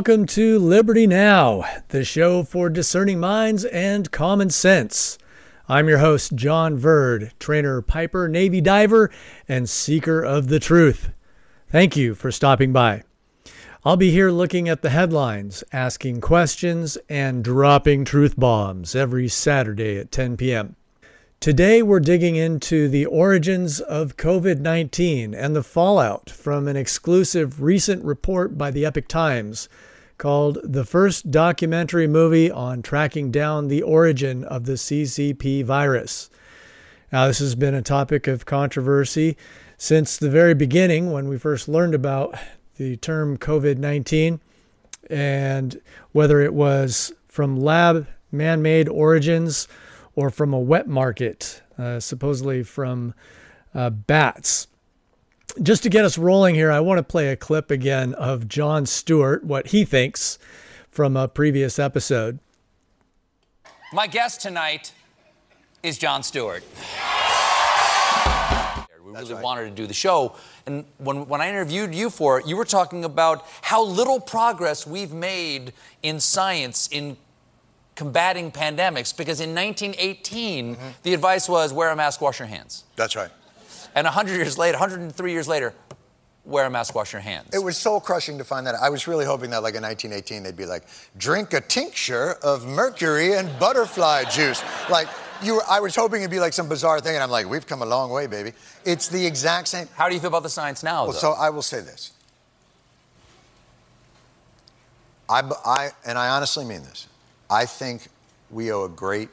Welcome to Liberty Now, the show for discerning minds and common sense. I'm your host, John Verd, trainer, piper, Navy diver, and seeker of the truth. Thank you for stopping by. I'll be here looking at the headlines, asking questions, and dropping truth bombs every Saturday at 10 p.m. Today, we're digging into the origins of COVID 19 and the fallout from an exclusive recent report by the Epoch Times called The First Documentary Movie on Tracking Down the Origin of the CCP Virus. Now, this has been a topic of controversy since the very beginning when we first learned about the term COVID 19 and whether it was from lab man made origins or from a wet market, uh, supposedly from uh, bats. Just to get us rolling here, I want to play a clip again of Jon Stewart, what he thinks from a previous episode. My guest tonight is Jon Stewart. We really right. wanted to do the show. And when, when I interviewed you for it, you were talking about how little progress we've made in science in combating pandemics because in 1918, mm-hmm. the advice was wear a mask, wash your hands. That's right. And 100 years later, 103 years later, wear a mask, wash your hands. It was soul crushing to find that. I was really hoping that, like in 1918, they'd be like, drink a tincture of mercury and butterfly juice. Like, you were, I was hoping it'd be like some bizarre thing, and I'm like, we've come a long way, baby. It's the exact same. How do you feel about the science now? Well, so I will say this. I, I, and I honestly mean this. I think we owe a great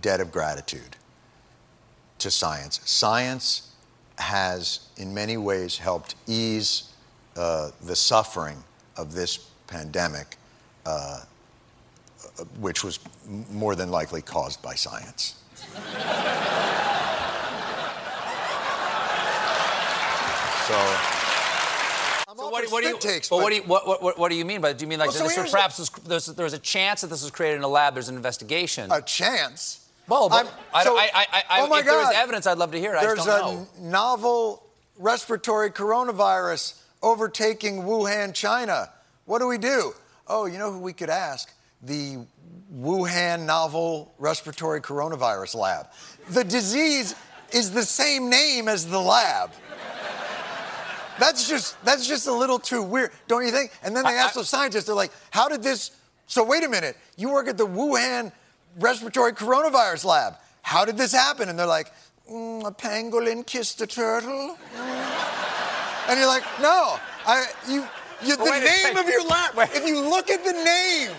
debt of gratitude to science. Science has, in many ways, helped ease uh, the suffering of this pandemic, uh, which was more than likely caused by science. so. So what, what, do you, takes, but, what, do you, what, what, do you mean by that? Do you mean like well, so this perhaps there's, there's a chance that this was created in a lab, there's an investigation? A chance? Well, but I, so, I, I, I, oh my if God. there was evidence, I'd love to hear it. There's a novel respiratory coronavirus overtaking Wuhan, China. What do we do? Oh, you know who we could ask? The Wuhan novel respiratory coronavirus lab. The disease is the same name as the lab. That's just that's just a little too weird, don't you think? And then they ask those scientists, they're like, "How did this?" So wait a minute, you work at the Wuhan respiratory coronavirus lab. How did this happen? And they're like, mm, "A pangolin kissed a turtle." Mm. and you're like, "No, I you." you the name of your lab. Wait. If you look at the name,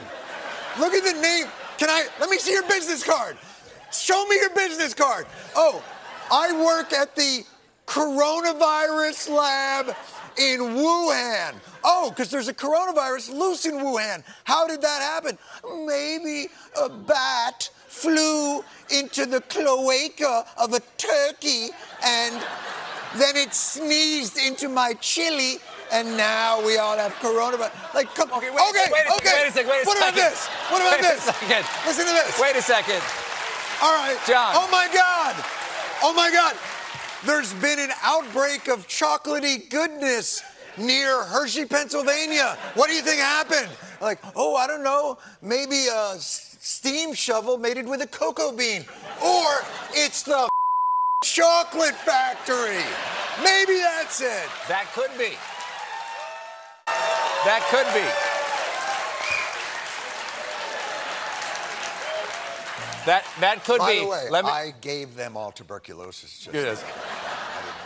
look at the name. Can I? Let me see your business card. Show me your business card. Oh, I work at the coronavirus lab in Wuhan. Oh, because there's a coronavirus loose in Wuhan. How did that happen? Maybe a bat flew into the cloaca of a turkey and then it sneezed into my chili and now we all have coronavirus. Like, come on. okay, wait, okay, wait, okay. Wait a second, wait a what second. about this? What about wait this? Listen to this. Wait a second. All right. John. Oh my God. Oh my God. There's been an outbreak of chocolatey goodness near Hershey, Pennsylvania. What do you think happened? Like, oh, I don't know. Maybe a steam shovel mated with a cocoa bean. Or it's the chocolate factory. Maybe that's it. That could be. That could be. That that could By be. By the way, Let me, I gave them all tuberculosis. Just yes.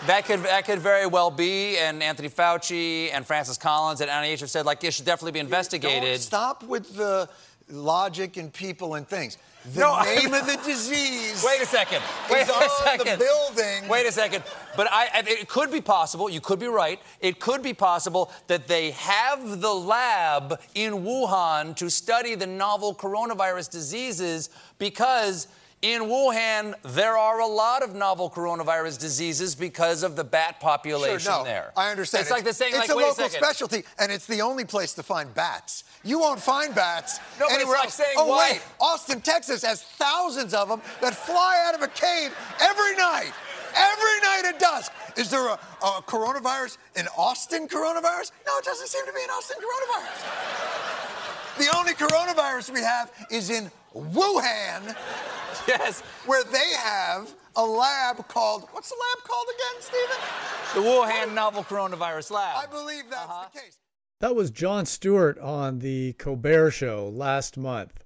That could that could very well be, and Anthony Fauci and Francis Collins at NIH have said like it should definitely be investigated. Don't stop with the logic and people and things. The no, name of the disease. Wait a second. Wait a second. The building. Wait a second. But I, it could be possible. You could be right. It could be possible that they have the lab in Wuhan to study the novel coronavirus diseases because in Wuhan, there are a lot of novel coronavirus diseases because of the bat population sure, no, there. I understand. It's, it's like the saying, it's like, a local a specialty, and it's the only place to find bats. You won't find bats no, anywhere like else. Saying, oh why? wait, Austin, Texas has thousands of them that fly out of a cave every night, every night at dusk. Is there a, a coronavirus in Austin coronavirus? No, it doesn't seem to be an Austin coronavirus. the only coronavirus we have is in Wuhan. Yes. Where they have a lab called, what's the lab called again, Stephen? The Wuhan Novel Coronavirus Lab. I believe that's uh-huh. the case. That was Jon Stewart on the Colbert Show last month.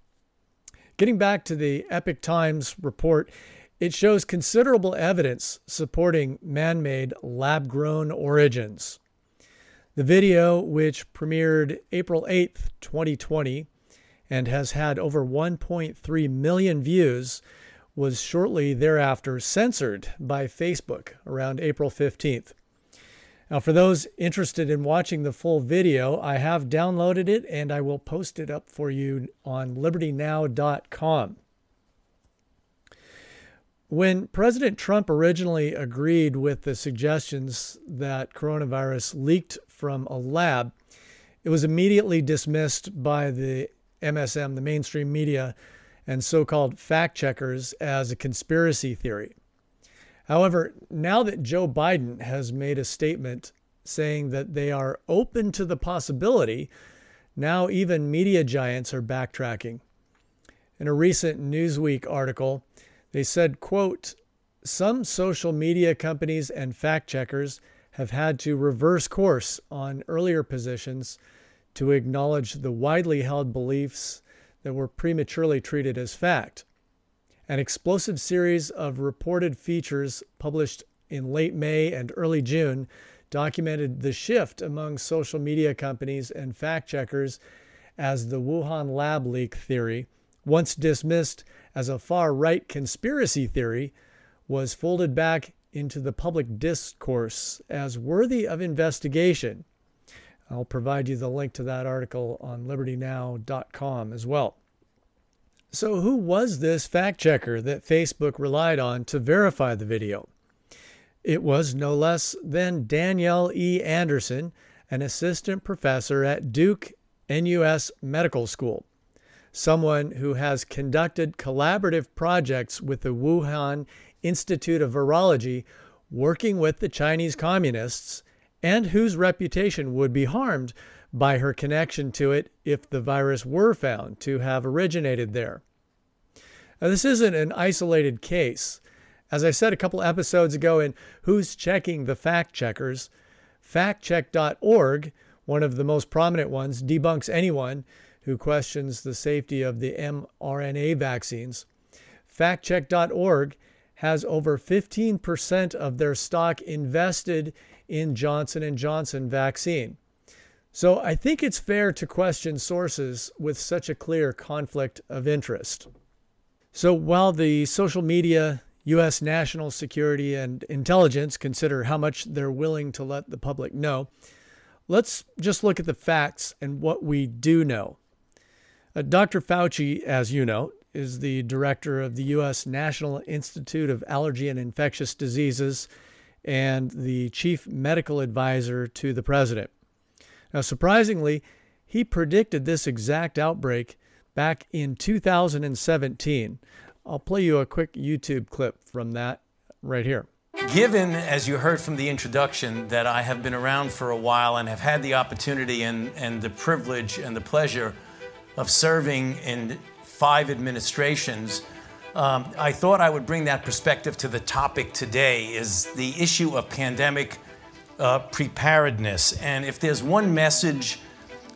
Getting back to the Epoch Times report, it shows considerable evidence supporting man made lab grown origins. The video, which premiered April 8th, 2020, and has had over 1.3 million views, was shortly thereafter censored by Facebook around April 15th. Now, for those interested in watching the full video, I have downloaded it and I will post it up for you on libertynow.com. When President Trump originally agreed with the suggestions that coronavirus leaked from a lab, it was immediately dismissed by the MSM, the mainstream media, and so called fact checkers as a conspiracy theory. However, now that Joe Biden has made a statement saying that they are open to the possibility, now even media giants are backtracking. In a recent Newsweek article, they said, quote, some social media companies and fact checkers have had to reverse course on earlier positions to acknowledge the widely held beliefs that were prematurely treated as fact. An explosive series of reported features published in late May and early June documented the shift among social media companies and fact checkers as the Wuhan lab leak theory, once dismissed as a far right conspiracy theory, was folded back into the public discourse as worthy of investigation. I'll provide you the link to that article on libertynow.com as well. So, who was this fact checker that Facebook relied on to verify the video? It was no less than Danielle E. Anderson, an assistant professor at Duke NUS Medical School, someone who has conducted collaborative projects with the Wuhan Institute of Virology, working with the Chinese communists, and whose reputation would be harmed by her connection to it if the virus were found to have originated there. Now, this isn't an isolated case. As I said a couple episodes ago in Who's Checking the Fact Checkers, factcheck.org, one of the most prominent ones, debunks anyone who questions the safety of the mRNA vaccines. Factcheck.org has over 15% of their stock invested in Johnson & Johnson vaccine. So I think it's fair to question sources with such a clear conflict of interest. So while the social media, U.S. national security, and intelligence consider how much they're willing to let the public know, let's just look at the facts and what we do know. Uh, Dr. Fauci, as you know, is the director of the U.S. National Institute of Allergy and Infectious Diseases and the chief medical advisor to the president. Now, surprisingly, he predicted this exact outbreak back in 2017. I'll play you a quick YouTube clip from that right here. Given, as you heard from the introduction, that I have been around for a while and have had the opportunity and, and the privilege and the pleasure of serving in five administrations, um, I thought I would bring that perspective to the topic today is the issue of pandemic uh, preparedness. And if there's one message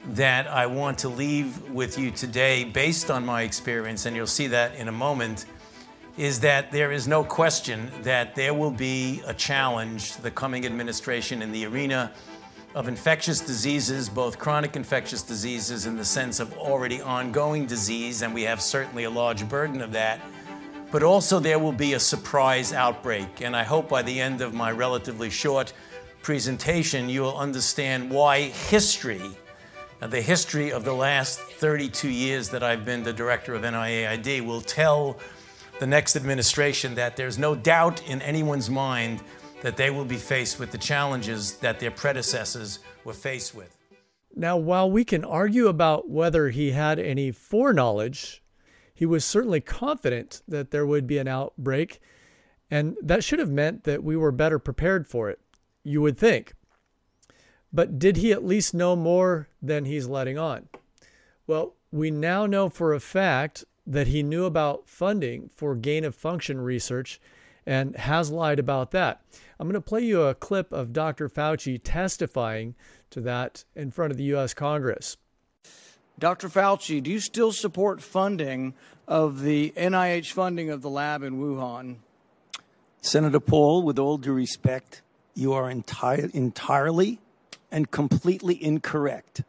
that I want to leave with you today, based on my experience, and you'll see that in a moment, is that there is no question that there will be a challenge the coming administration in the arena of infectious diseases, both chronic infectious diseases in the sense of already ongoing disease, and we have certainly a large burden of that. But also, there will be a surprise outbreak. And I hope by the end of my relatively short presentation, you will understand why history uh, the history of the last 32 years that I've been the director of NIAID will tell the next administration that there's no doubt in anyone's mind that they will be faced with the challenges that their predecessors were faced with. Now, while we can argue about whether he had any foreknowledge, he was certainly confident that there would be an outbreak And that should have meant that we were better prepared for it, you would think. But did he at least know more than he's letting on? Well, we now know for a fact that he knew about funding for gain of function research and has lied about that. I'm going to play you a clip of Dr. Fauci testifying to that in front of the U.S. Congress. Dr. Fauci, do you still support funding of the NIH funding of the lab in Wuhan? Senator Paul, with all due respect, you are enti- entirely and completely incorrect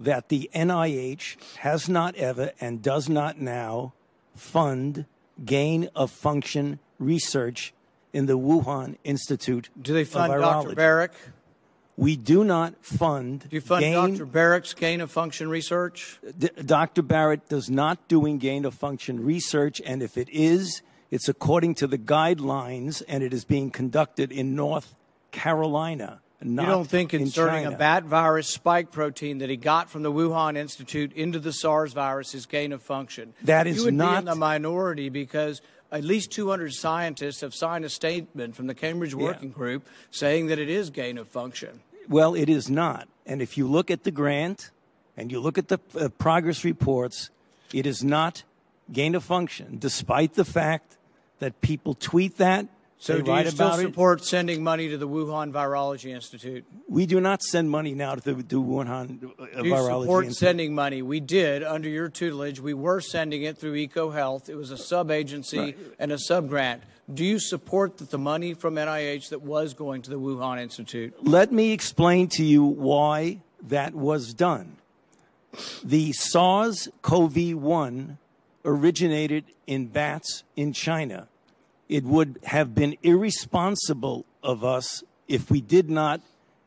that the NIH has not ever and does not now fund gain of function research in the Wuhan Institute. Do they fund Dr. Baric? We do not fund. Do you fund gain, Dr. Baric's gain of function research? D- Dr. Baric does not doing gain of function research, and if it is, it's according to the guidelines, and it is being conducted in North Carolina. Not you don't think inserting in a bat virus spike protein that he got from the Wuhan Institute into the SARS virus is gain of function? That is you would not be in the minority because at least 200 scientists have signed a statement from the Cambridge Working yeah. Group saying that it is gain of function. Well, it is not. And if you look at the grant and you look at the uh, progress reports, it is not gain of function, despite the fact that people tweet that. So, they do you still support sending money to the Wuhan Virology Institute? We do not send money now to the, the Wuhan uh, do you Virology support Institute. sending money? We did under your tutelage. We were sending it through EcoHealth. It was a sub agency Right. and a sub grant. Do you support that the money from NIH that was going to the Wuhan Institute? Let me explain to you why that was done. The SARS CoV 1 originated in bats in China. It would have been irresponsible of us if we did not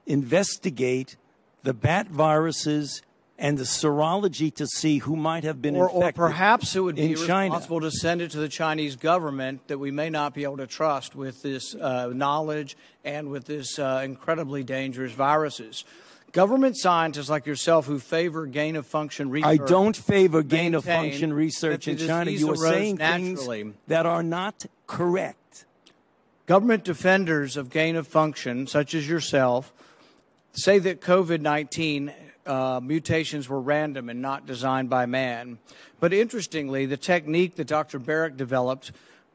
investigate the bat viruses and the serology to see who might have been Or, or perhaps it would be responsible to send it to the Chinese government that we may not be able to trust with this uh, knowledge and with this uh, incredibly dangerous viruses. Government scientists like yourself who favor gain of function research. I don't favor gain of function research in China. You are saying naturally. things that are not correct. Government defenders of gain of function, such as yourself, say that COVID 19 uh, mutations were random and not designed by man. But interestingly, the technique that Dr. Baric developed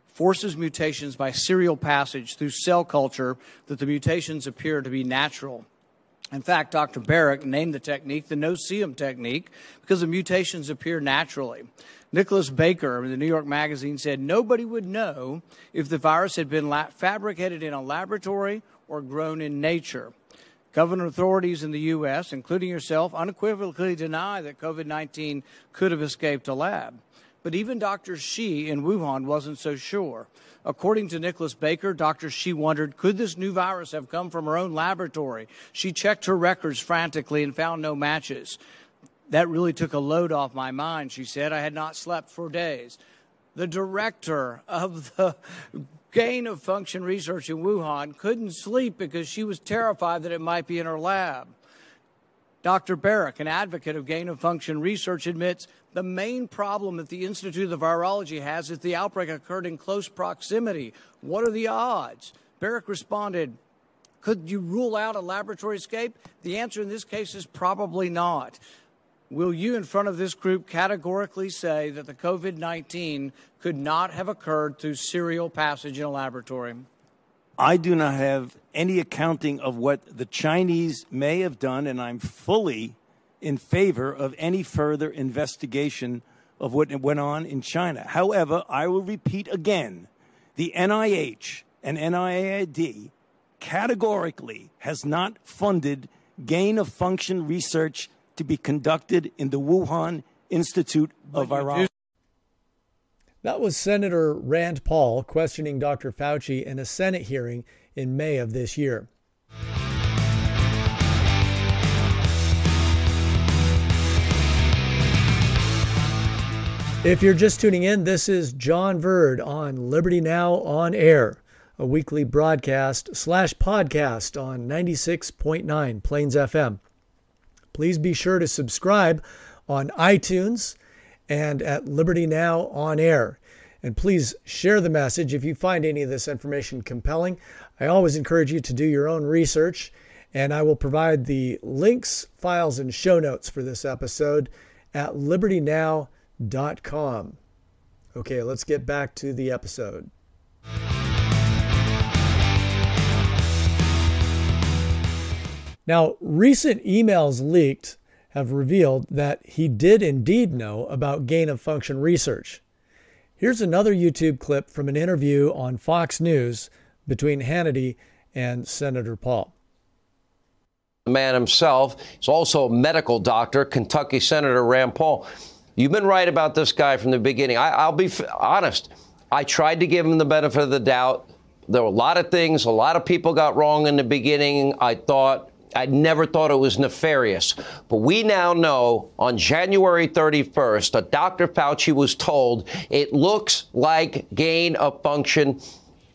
forces mutations by serial passage through cell culture that the mutations appear to be natural. In fact, Dr. Baric named the technique the no-see-um technique because the mutations appear naturally. Nicholson Baker in the New York Magazine said nobody would know if the virus had been fabricated in a laboratory or grown in nature. Government authorities in the U.S., including yourself, unequivocally deny that COVID 19 could have escaped a lab. But even Dr. Shi in Wuhan wasn't so sure. According to Nicholson Baker, Dr. Shi wondered could this new virus have come from her own laboratory? She checked her records frantically and found no matches. That really took a load off my mind, she said. I had not slept for days. The director of the gain of function research in Wuhan couldn't sleep because she was terrified that it might be in her lab. Dr. Baric, an advocate of gain of function research, admits the main problem that the Institute of Virology has is the outbreak occurred in close proximity. What are the odds? Baric responded, Could you rule out a laboratory escape? The answer in this case is probably not. Will you, in front of this group, categorically say that the COVID 19 could not have occurred through serial passage in a laboratory? I do not have any accounting of what the Chinese may have done, and I'm fully in favor of any further investigation of what went on in China. However, I will repeat again the NIH and NIAID categorically has not funded gain of function research to be conducted in the Wuhan Institute of Virology. That was Senator Rand Paul questioning Dr. Fauci in a Senate hearing in May of this year. If you're just tuning in, this is John Verd on Liberty Now on Air, a weekly broadcast slash podcast on 96.9 Plains FM. Please be sure to subscribe on iTunes and at Liberty Now on Air. And please share the message if you find any of this information compelling. I always encourage you to do your own research, and I will provide the links, files, and show notes for this episode at libertynow.com. Okay, let's get back to the episode. Now, recent emails leaked have revealed that he did indeed know about gain of function research. Here's another YouTube clip from an interview on Fox News between Hannity and Senator Paul. The man himself is also a medical doctor, Kentucky Senator Rand Paul. You've been right about this guy from the beginning. I, will be f- honest. I tried to give him the benefit of the doubt. There were a lot of things, a lot of people got wrong in the beginning. I thought I never thought it was nefarious. But we now know on January 31st that Dr. Fauci was told it looks like gain of function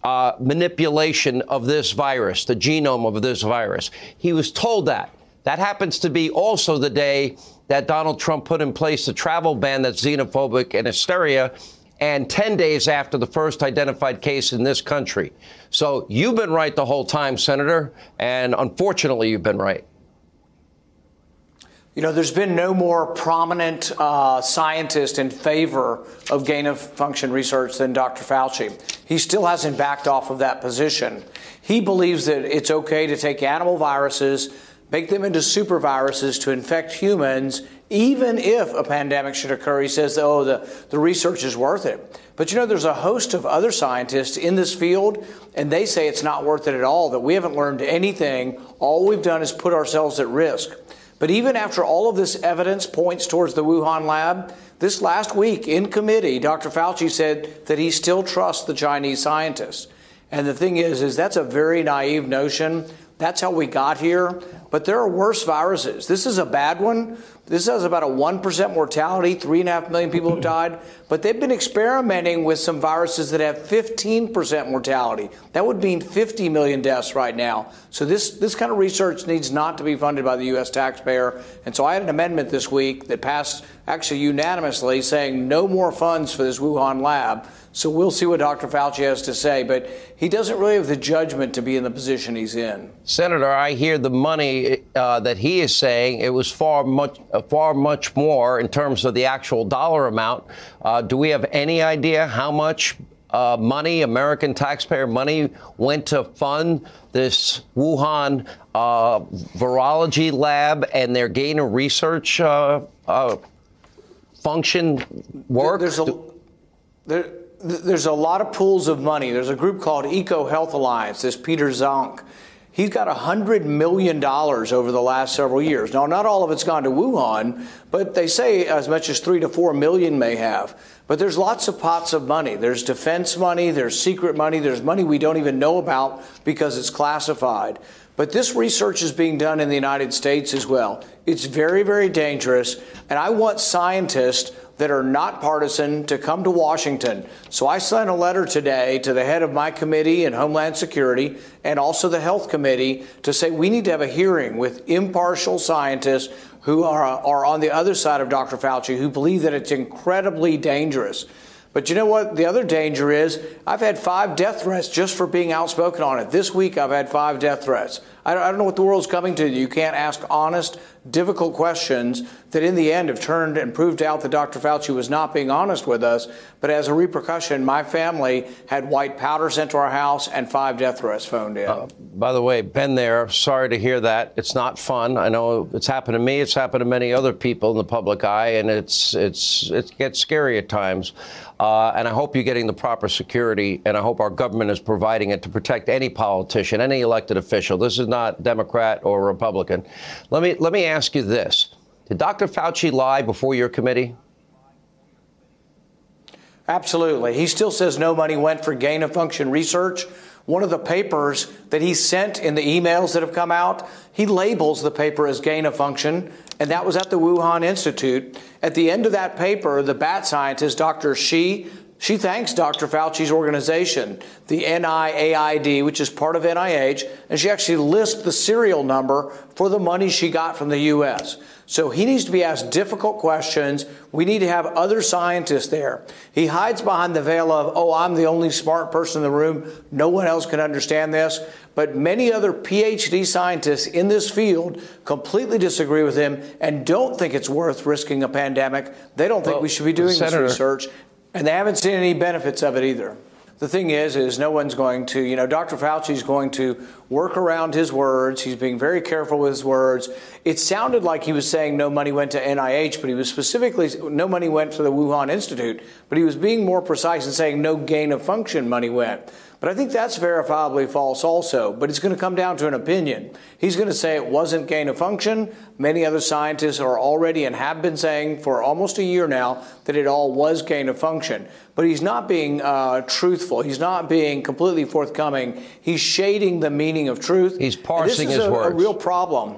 uh, manipulation of this virus, the genome of this virus. He was told that. That happens to be also the day that Donald Trump put in place the travel ban that's xenophobic and hysteria and 10 days after the first identified case in this country. So you've been right the whole time, Senator, and unfortunately, you've been right. You know, there's been no more prominent uh, scientist in favor of gain of function research than Dr. Fauci. He still hasn't backed off of that position. He believes that it's okay to take animal viruses, make them into superviruses to infect humans, even if a pandemic should occur, he says, oh, the, the research is worth it. But you know, there's a host of other scientists in this field, and they say it's not worth it at all, that we haven't learned anything. All we've done is put ourselves at risk. But even after all of this evidence points towards the Wuhan lab, this last week in committee, Dr. Fauci said that he still trusts the Chinese scientists. And the thing is, is that's a very naive notion. That's how we got here. But there are worse viruses. This is a bad one. This has about a 1% mortality. Three and a half million people have died. But they've been experimenting with some viruses that have 15% mortality. That would mean 50 million deaths right now. So this, this kind of research needs not to be funded by the U.S. taxpayer. And so I had an amendment this week that passed actually unanimously saying no more funds for this Wuhan lab. So we'll see what Dr. Fauci has to say, but he doesn't really have the judgment to be in the position he's in. Senator, I hear the money uh, that he is saying it was far much, uh, far much more in terms of the actual dollar amount. Uh, do we have any idea how much uh, money, American taxpayer money, went to fund this Wuhan uh, virology lab and their gain of research uh, uh function work? There's a, there, there's a lot of pools of money. There's a group called EcoHealth Alliance, this Peter Daszak. He's got $100 million over the last several years. Now, not all of it's gone to Wuhan, but they say as much as three to four million may have. But there's lots of pots of money. There's defense money, there's secret money, there's money we don't even know about because it's classified. But this research is being done in the United States as well. It's very, very dangerous. And I want scientists that are not partisan to come to Washington. So I sent a letter today to the head of my committee in Homeland Security and also the Health Committee to say we need to have a hearing with impartial scientists who are, are on the other side of Dr. Fauci who believe that it's incredibly dangerous. But you know what? The other danger is I've had five death threats just for being outspoken on it. This week I've had five death threats. I don't know what the world's coming to. You can't ask honest, difficult questions that in the end have turned and proved out that Dr. Fauci was not being honest with us. But as a repercussion, my family had white powder sent to our house and five death threats phoned in. Uh, by the way, been there. Sorry to hear that. It's not fun. I know it's happened to me. It's happened to many other people in the public eye, and it's it's it gets scary at times. Uh, and I hope you're getting the proper security, and I hope our government is providing it to protect any politician, any elected official. This is not Democrat or Republican. Let me let me ask you this: Did Dr. Fauci lie before your committee? Absolutely. He still says no money went for gain of function research. One of the papers that he sent in the emails that have come out, he labels the paper as gain of function, and that was at the Wuhan Institute. At the end of that paper, the bat scientist, Dr. Shi, She thanks Dr. Fauci's organization, the NIAID, which is part of NIH, and she actually lists the serial number for the money she got from the U.S. So he needs to be asked difficult questions. We need to have other scientists there. He hides behind the veil of, oh, I'm the only smart person in the room. No one else can understand this. But many other PhD scientists in this field completely disagree with him and don't think it's worth risking a pandemic. They don't think Well, we should be doing Senator- this research. And they haven't seen any benefits of it either. The thing is, is no one's going to, you know, Dr. Fauci's going to work around his words. He's being very careful with his words. It sounded like he was saying no money went to NIH, but he was specifically no money went to the Wuhan Institute. But he was being more precise and saying no gain of function money went. But I think that's verifiably false also. But it's going to come down to an opinion. He's going to say it wasn't gain of function. Many other scientists are already and have been saying for almost a year now that it all was gain of function. But he's not being uh, truthful. He's not being completely forthcoming. He's shading the meaning of truth. He's parsing this is his a, words. a real problem.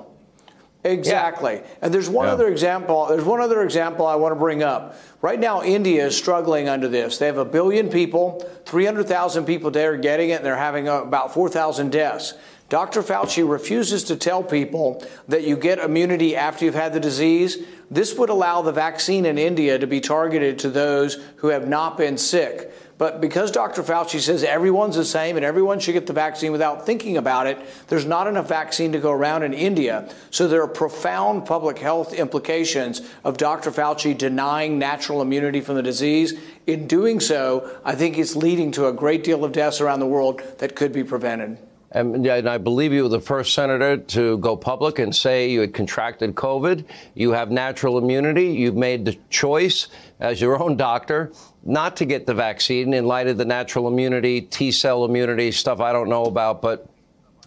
Exactly. And there's one Yeah. other example. There's one other example I want to bring up. Right now, India is struggling under this. They have a billion people, 300,000 people there are getting it, and they're having uh, about 4,000 deaths. Dr. Fauci refuses to tell people that you get immunity after you've had the disease. This would allow the vaccine in India to be targeted to those who have not been sick. But because Dr. Fauci says everyone's the same and everyone should get the vaccine without thinking about it, there's not enough vaccine to go around in India. So there are profound public health implications of Dr. Fauci denying natural immunity from the disease. In doing so, I think it's leading to a great deal of deaths around the world that could be prevented. Um, and, and I believe you were the first senator to go public and say you had contracted COVID. You have natural immunity. You've made the choice as your own doctor not to get the vaccine in light of the natural immunity, T cell immunity, stuff I don't know about. But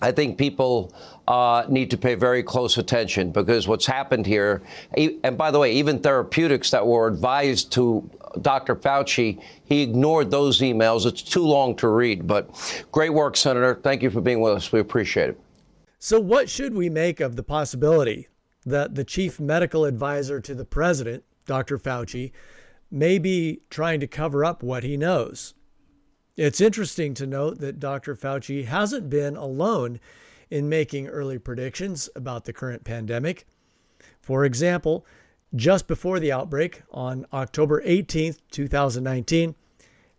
I think people uh, need to pay very close attention because what's happened here, and by the way, even therapeutics that were advised to Dr. Fauci, he ignored those emails. It's too long to read. But great work, Senator. Thank you for being with us. We appreciate it. So, what should we make of the possibility that the chief medical advisor to the president, Dr. Fauci, may be trying to cover up what he knows? It's interesting to note that Dr. Fauci hasn't been alone in making early predictions about the current pandemic. For example, just before the outbreak on October 18th, 2019,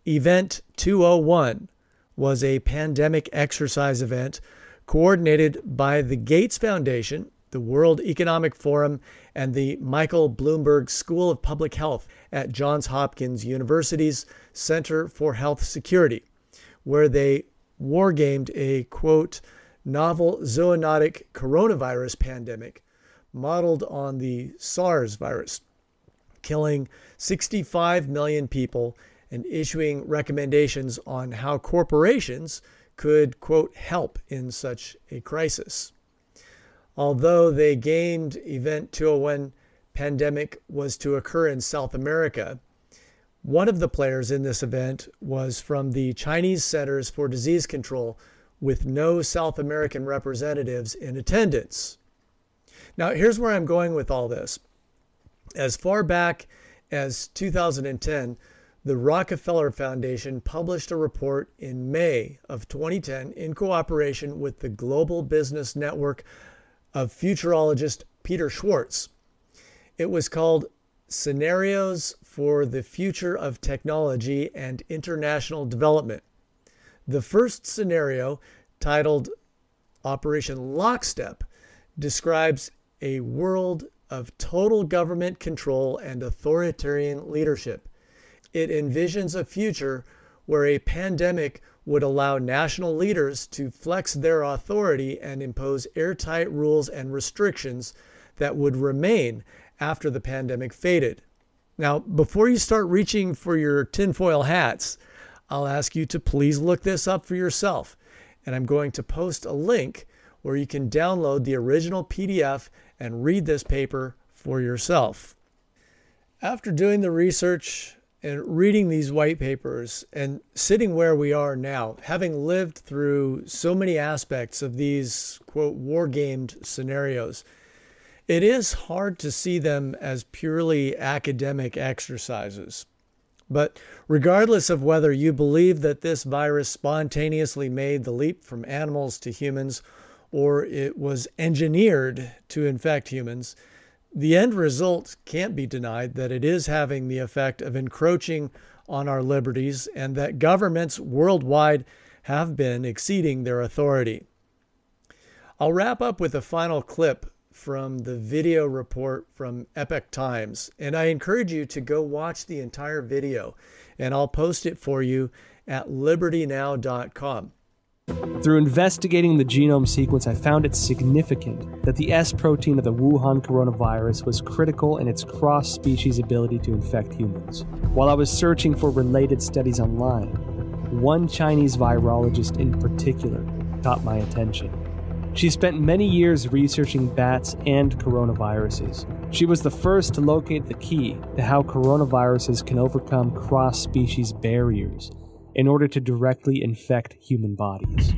Event 201 was a pandemic exercise event coordinated by the Gates Foundation, the World Economic Forum, and the Michael Bloomberg School of Public Health at Johns Hopkins University's Center for Health Security, where they wargamed a quote, novel zoonotic coronavirus pandemic modeled on the SARS virus, killing 65 million people and issuing recommendations on how corporations could, quote, help in such a crisis. Although they gamed Event 201 pandemic was to occur in South America, one of the players in this event was from the Chinese Centers for Disease Control with no South American representatives in attendance. Now, here's where I'm going with all this. As far back as 2010, the Rockefeller Foundation published a report in May of 2010 in cooperation with the Global Business Network of futurologist Peter Schwartz. It was called Scenarios for the Future of Technology and International Development. The first scenario, titled Operation Lockstep, describes a world of total government control and authoritarian leadership. It envisions a future where a pandemic would allow national leaders to flex their authority and impose airtight rules and restrictions that would remain after the pandemic faded. Now, before you start reaching for your tinfoil hats, I'll ask you to please look this up for yourself. And I'm going to post a link where you can download the original PDF and read this paper for yourself. After doing the research and reading these white papers and sitting where we are now, having lived through so many aspects of these, quote, war gamed scenarios, it is hard to see them as purely academic exercises. But regardless of whether you believe that this virus spontaneously made the leap from animals to humans or it was engineered to infect humans, the end result can't be denied that it is having the effect of encroaching on our liberties and that governments worldwide have been exceeding their authority. I'll wrap up with a final clip from the video report from Epoch Times. And I encourage you to go watch the entire video, and I'll post it for you at libertynow.com. Through investigating the genome sequence, I found it significant that the S protein of the Wuhan coronavirus was critical in its cross species ability to infect humans. While I was searching for related studies online, one Chinese virologist in particular caught my attention. She spent many years researching bats and coronaviruses. She was the first to locate the key to how coronaviruses can overcome cross species barriers in order to directly infect human bodies.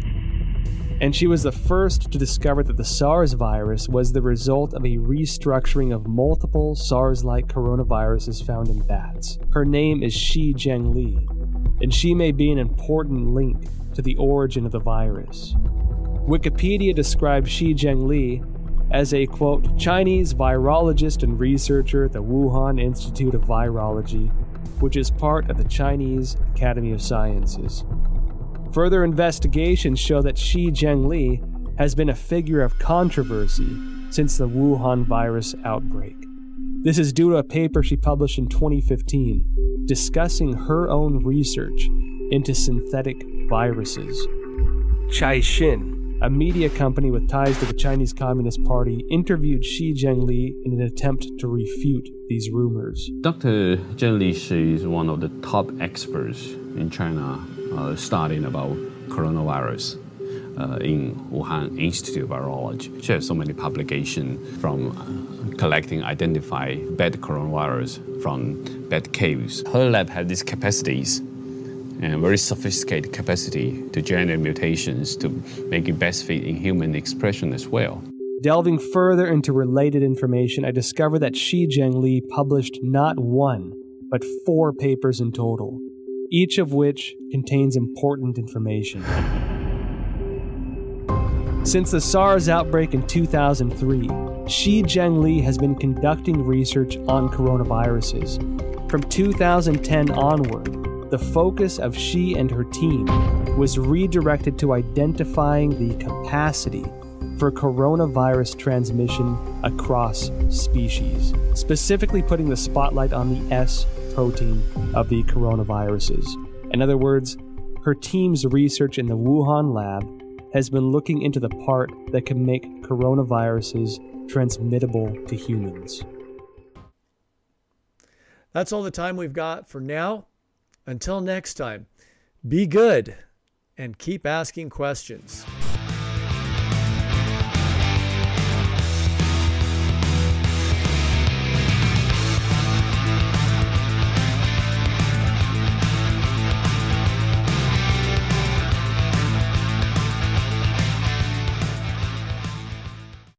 And she was the first to discover that the SARS virus was the result of a restructuring of multiple SARS like coronaviruses found in bats. Her name is Shi Zhengli, and she may be an important link to the origin of the virus. Wikipedia describes Shi Zhengli as a quote Chinese virologist and researcher at the Wuhan Institute of Virology, which is part of the Chinese Academy of Sciences. Further investigations show that Shi Zhengli has been a figure of controversy since the Wuhan virus outbreak. This is due to a paper she published in 2015 discussing her own research into synthetic viruses. Caixin, a media company with ties to the Chinese Communist Party, interviewed Shi Zhengli in an attempt to refute these rumors. Dr. Zheng Li is one of the top experts in China uh, studying about coronavirus. Uh, in Wuhan Institute of Virology. She has so many publications from uh, collecting, identify bad coronavirus from bad caves. Her lab has these capacities and very sophisticated capacity to generate mutations to make it best fit in human expression as well. Delving further into related information, I discovered that Shi Zhengli published not one, but four papers in total, each of which contains important information. Since the SARS outbreak in 2003, Shi Zhengli has been conducting research on coronaviruses. From 2010 onward, the focus of she and her team was redirected to identifying the capacity for coronavirus transmission across species, specifically putting the spotlight on the S protein of the coronaviruses. In other words, her team's research in the Wuhan lab has been looking into the part that can make coronaviruses transmittable to humans. That's all the time we've got for now. Until next time, be good and keep asking questions.